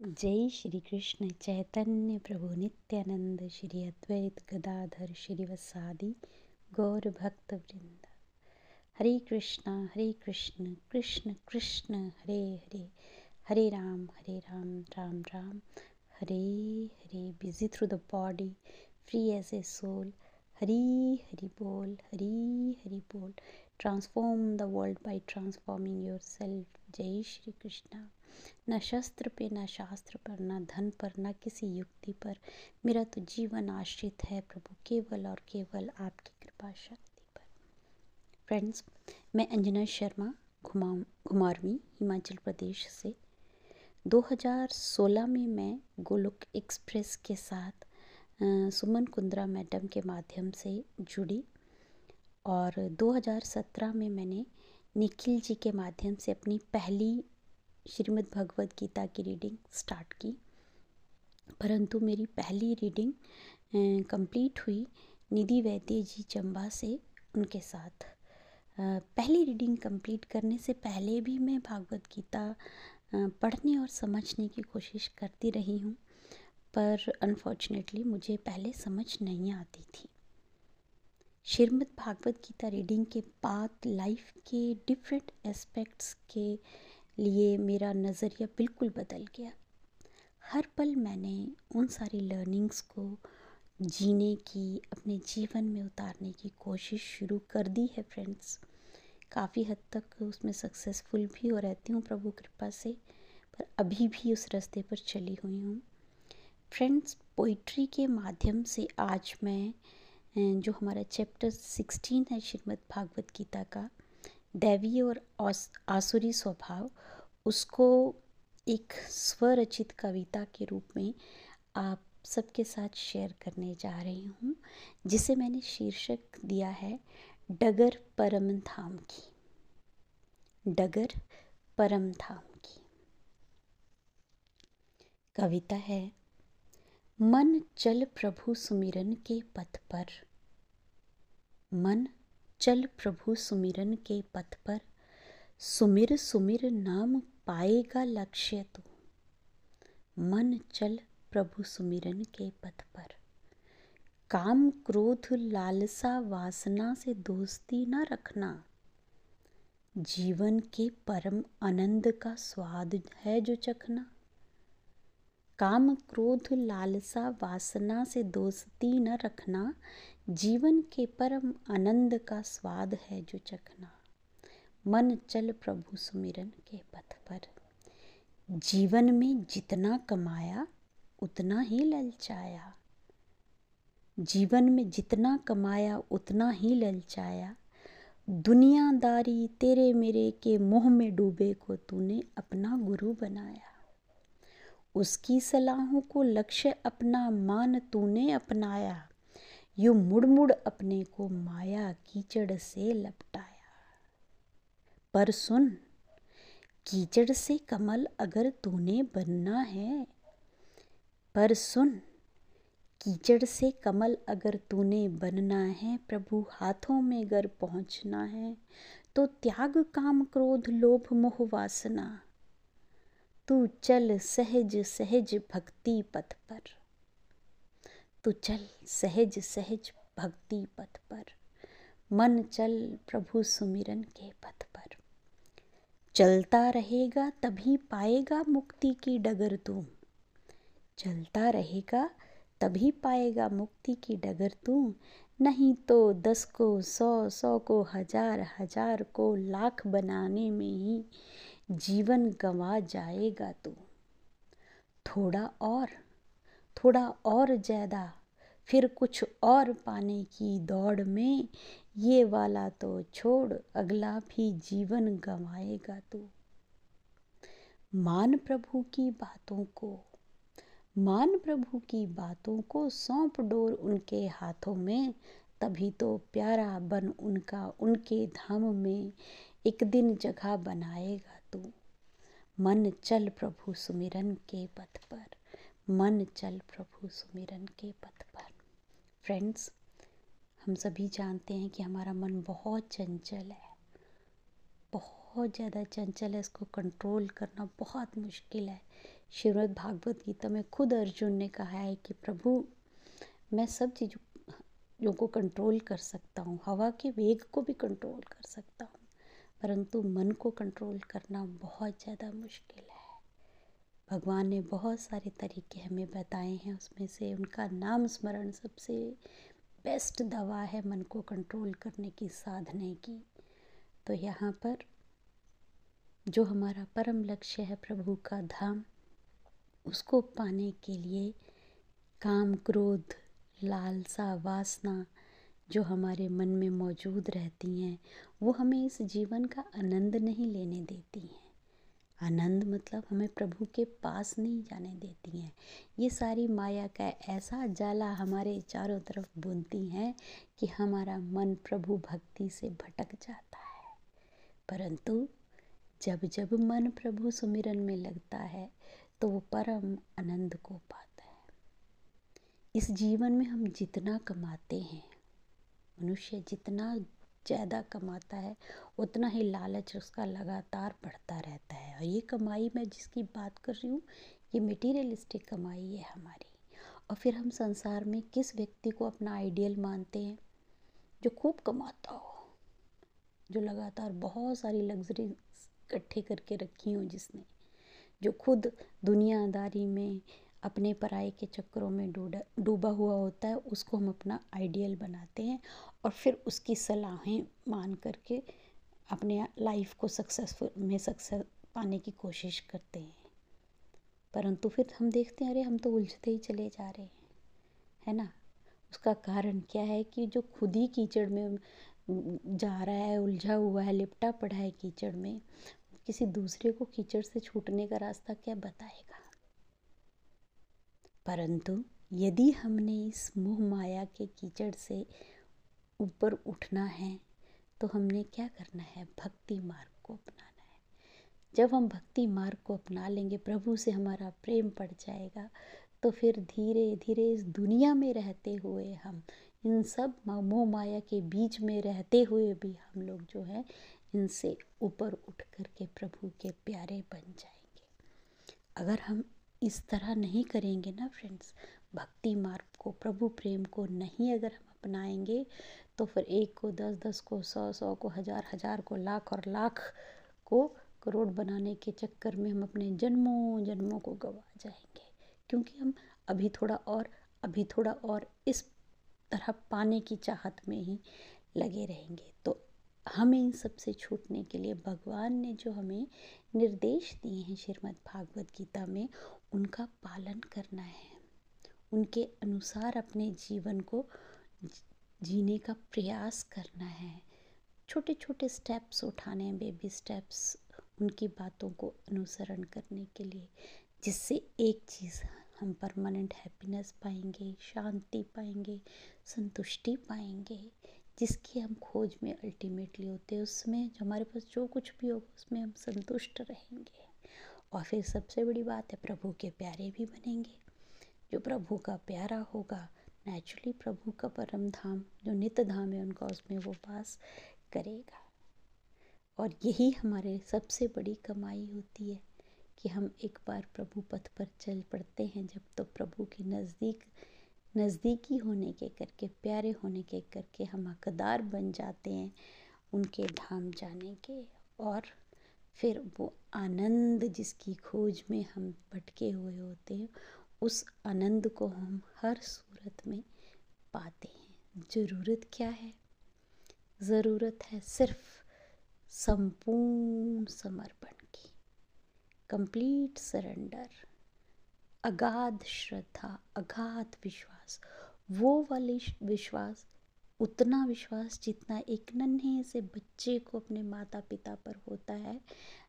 जय श्री कृष्ण चैतन्य प्रभु नित्यानंद श्री अद्वैत गदाधर श्रीवसादि गौर भक्त वृंद। हरे कृष्णा, हरे कृष्ण कृष्ण कृष्ण, हरे हरे हरे राम हरे Ram Ram Ram. Hare Hare busy through the body free as a soul Hari Hari बोल, हरी हरि बोल। Transform the world by transforming yourself जय श्री कृष्णा न शस्त्र पे, न शास्त्र पर, न धन पर, न किसी युक्ति पर। मेरा तो जीवन आश्रित है प्रभु, केवल और केवल आपकी कृपा शक्ति पर। फ्रेंड्स मैं अंजना शर्मा, घुमा, घुमारवी, हिमाचल प्रदेश से। 2016 में मैं गोलोक एक्सप्रेस के साथ सुमन कुंद्रा मैडम के माध्यम से जुड़ी और 2017 में मैंने निखिल जी के माध्यम से अपनी पहली श्रीमद् भगवद गीता की रीडिंग स्टार्ट की। परंतु मेरी पहली रीडिंग कंप्लीट हुई निधि वैद्य जी चंबा से उनके साथ। पहली रीडिंग कंप्लीट करने से पहले भी मैं भागवत गीता पढ़ने और समझने की कोशिश करती रही हूँ, पर अनफॉर्चुनेटली मुझे पहले समझ नहीं आती थी। श्रीमद् भागवत गीता रीडिंग के बाद लाइफ के डिफरेंट एस्पेक्ट्स के लिए मेरा नज़रिया बिल्कुल बदल गया। हर पल मैंने उन सारी लर्निंग्स को जीने की, अपने जीवन में उतारने की कोशिश शुरू कर दी है फ्रेंड्स काफ़ी हद तक उसमें सक्सेसफुल भी हो रहती हूँ प्रभु कृपा से, पर अभी भी उस रास्ते पर चली हुई हूँ। फ्रेंड्स पोइट्री के माध्यम से आज मैं जो हमारा चैप्टर सिक्सटीन है, श्रीमद् भागवत गीता का दैवीय और आसुरी स्वभाव, उसको एक स्वरचित कविता के रूप में आप सबके साथ शेयर करने जा रही हूँ, जिसे मैंने शीर्षक दिया है, डगर परम धाम की। डगर परम धाम की। कविता है, मन चल प्रभु सुमिरन के पथ पर। मन चल प्रभु सुमिरन के पथ पर। सुमिर सुमिर नाम पाएगा लक्ष्य तू। मन चल प्रभु सुमिरन के पथ पर। काम क्रोध लालसा वासना से दोस्ती न रखना। जीवन के परम आनंद का स्वाद है जो चखना। काम क्रोध लालसा वासना से दोस्ती न रखना। जीवन के परम आनंद का स्वाद है जो चखना। मन चल प्रभु सुमिरन के पथ पर। जीवन में जितना कमाया, उतना ही ललचाया। जीवन में जितना कमाया, उतना ही ललचाया। दुनियादारी तेरे मेरे के मुँह में डूबे को तूने अपना गुरु बनाया। उसकी सलाहों को लक्ष्य अपना मान तूने अपनाया। यू मुड़ मुड़ अपने को माया कीचड़ से लपटाया। पर सुन, कीचड़ से कमल अगर तूने बनना है, पर सुन, कीचड़ से कमल अगर तूने बनना है, प्रभु हाथों में अगर पहुँचना है तो त्याग काम क्रोध, लोभ, मोह, वासना। तू चल सहज सहज भक्ति पथ पर। तो चल सहज सहज भक्ति पथ पर। मन चल प्रभु सुमिरन के पथ पर। चलता रहेगा तभी पाएगा मुक्ति की डगर तू। चलता रहेगा तभी पाएगा मुक्ति की डगर तू। नहीं तो दस को, सौ सौ को, हज़ार हज़ार को, लाख बनाने में ही जीवन गंवा जाएगा तू। थोड़ा और थोड़ा और ज़्यादा, फिर कुछ और पाने की दौड़ में, ये वाला तो छोड़, अगला भी जीवन गंवाएगा तू। मान प्रभु की बातों को, मान प्रभु की बातों को सौंप डोर उनके हाथों में, तभी तो प्यारा बन उनका उनके धाम में एक दिन जगह बनाएगा तू। मन चल प्रभु सुमिरन के पथ पर। मन चल प्रभु सुमिरन के पथ पर। फ्रेंड्स हम सभी जानते हैं कि हमारा मन बहुत चंचल है। बहुत ज़्यादा चंचल है, इसको कंट्रोल करना बहुत मुश्किल है। श्रीमद् भागवत गीता में खुद अर्जुन ने कहा है कि प्रभु, मैं सब चीज़ों को कंट्रोल कर सकता हूँ। हवा के वेग को भी कंट्रोल कर सकता हूँ, परंतु मन को कंट्रोल करना बहुत ज़्यादा मुश्किल है। भगवान ने बहुत सारे तरीके हमें बताए हैं, उसमें से उनका नाम स्मरण सबसे बेस्ट दवा है मन को कंट्रोल करने की, साधने की। तो यहाँ पर जो हमारा परम लक्ष्य है प्रभु का धाम, उसको पाने के लिए काम, क्रोध, लालसा, वासना जो हमारे मन में मौजूद रहती हैं, वो हमें इस जीवन का आनंद नहीं लेने देती हैं। आनंद मतलब हमें प्रभु के पास नहीं जाने देती हैं। ये सारी माया का ऐसा जाला हमारे चारों तरफ़ बुनती हैं कि हमारा मन प्रभु भक्ति से भटक जाता है। परंतु जब जब मन प्रभु सुमिरन में लगता है तो वो परम आनंद को पाता है। इस जीवन में हम जितना कमाते हैं, मनुष्य जितना ज़्यादा कमाता है, उतना ही लालच उसका लगातार बढ़ता रहता है। और ये कमाई मैं जिसकी बात कर रही हूँ, ये मटीरियलिस्टिक कमाई है हमारी। और फिर हम संसार में किस व्यक्ति को अपना आइडियल मानते हैं? जो खूब कमाता हो, जो लगातार बहुत सारी लग्जरी इकट्ठे करके रखी हो जिसने, जो खुद दुनियादारी में अपने पराये के चक्करों में डूबा डूबा हुआ होता है, उसको हम अपना आइडियल बनाते हैं और फिर उसकी सलाहें मान करके अपने लाइफ को सक्सेसफुल, में सक्सेस पाने की कोशिश करते हैं। परंतु फिर हम देखते हैं, अरे हम तो उलझते ही चले जा रहे हैं, है ना? उसका कारण क्या है कि जो खुद ही कीचड़ में जा रहा है, उलझा हुआ है, लिपटा पड़ा है कीचड़ में, किसी दूसरे को कीचड़ से छूटने का रास्ता क्या बताएगा? परंतु यदि हमने इस मोह माया के कीचड़ से ऊपर उठना है तो हमने क्या करना है? भक्ति मार्ग को अपनाना है। जब हम भक्ति मार्ग को अपना लेंगे, प्रभु से हमारा प्रेम पड़ जाएगा तो फिर धीरे धीरे इस दुनिया में रहते हुए हम, इन सब मोह माया के बीच में रहते हुए भी हम लोग जो है, इनसे ऊपर उठ कर के प्रभु के प्यारे बन जाएँगे। अगर हम इस तरह नहीं करेंगे ना फ्रेंड्स भक्ति मार्ग को, प्रभु प्रेम को नहीं अगर हम अपनाएँगे तो फिर एक को दस दस को सौ सौ को हज़ार हज़ार को लाख और लाख को करोड़ बनाने के चक्कर में हम अपने जन्मों जन्मों को गवा जाएँगे। क्योंकि हम अभी थोड़ा और, अभी थोड़ा और इस तरह पाने की चाहत में ही लगे रहेंगे। तो हमें इन सबसे छूटने के लिए भगवान ने जो हमें निर्देश दिए हैं श्रीमद् भागवत गीता में, उनका पालन करना है। उनके अनुसार अपने जीवन को जीने का प्रयास करना है। छोटे छोटे स्टेप्स उठाने हैं बेबी स्टेप्स उनकी बातों को अनुसरण करने के लिए, जिससे एक चीज़ हम परमानेंट हैप्पीनेस पाएँगे, शांति पाएँगे, संतुष्टि पाएँगे। जिसकी हम खोज में अल्टीमेटली होते हैं, उसमें जो हमारे पास जो कुछ भी होगा, उसमें हम संतुष्ट रहेंगे। और फिर सबसे बड़ी बात है, प्रभु के प्यारे भी बनेंगे। जो प्रभु का प्यारा होगा नेचुरली प्रभु का परम धाम जो नित्य धाम है, उनका उसमें वो पास करेगा। और यही हमारे सबसे बड़ी कमाई होती है कि हम एक बार प्रभु पथ पर चल पड़ते हैं, जब तो प्रभु के नज़दीक नज़दीकी होने के करके, प्यारे होने के करके हम हकदार बन जाते हैं उनके धाम जाने के। और फिर वो आनंद जिसकी खोज में हम भटके हुए होते हैं, उस आनंद को हम हर सूरत में पाते हैं। ज़रूरत क्या है? ज़रूरत है सिर्फ़ संपूर्ण समर्पण की। कंप्लीट सरेंडर, अगाध श्रद्धा, अगाध विश्वास। वो वाली विश्वास, उतना विश्वास जितना एक नन्हे से बच्चे को अपने माता पिता पर होता है।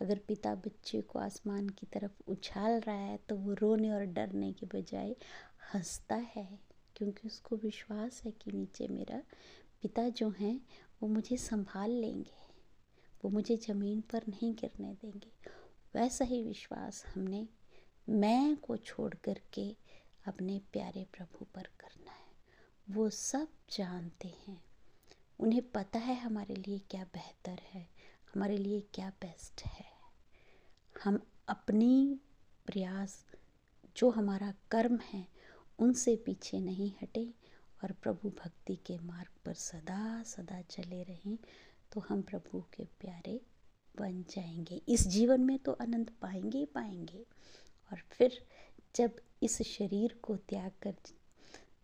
अगर पिता बच्चे को आसमान की तरफ़ उछाल रहा है तो वो रोने और डरने के बजाय हंसता है, क्योंकि उसको विश्वास है कि नीचे मेरा पिता जो हैं, वो मुझे संभाल लेंगे। वो मुझे ज़मीन पर नहीं गिरने देंगे। वैसा ही विश्वास हमने, मैं को छोड़ कर के अपने प्यारे प्रभु पर करना है। वो सब जानते हैं। उन्हें पता है हमारे लिए क्या बेहतर है, हमारे लिए क्या बेस्ट है। हम अपनी प्रयास, जो हमारा कर्म है, उनसे पीछे नहीं हटे और प्रभु भक्ति के मार्ग पर सदा सदा चले रहें तो हम प्रभु के प्यारे बन जाएँगे। इस जीवन में तो आनंद पाएँगे ही पाएँगे। और फिर जब इस शरीर को त्याग कर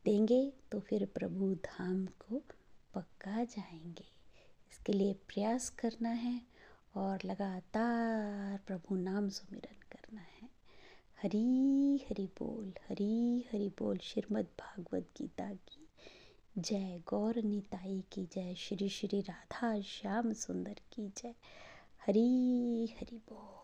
देंगे तो फिर प्रभु धाम को पक्का जाएँगे। इसके लिए प्रयास करना है और लगातार प्रभु नाम सुमिरन करना है। हरी हरि बोल, हरी हरि बोल, श्रीमद् भागवत गीता की। जय गौर निताई की जय, श्री श्री राधा श्याम सुंदर की जय। हरी हरि बोल।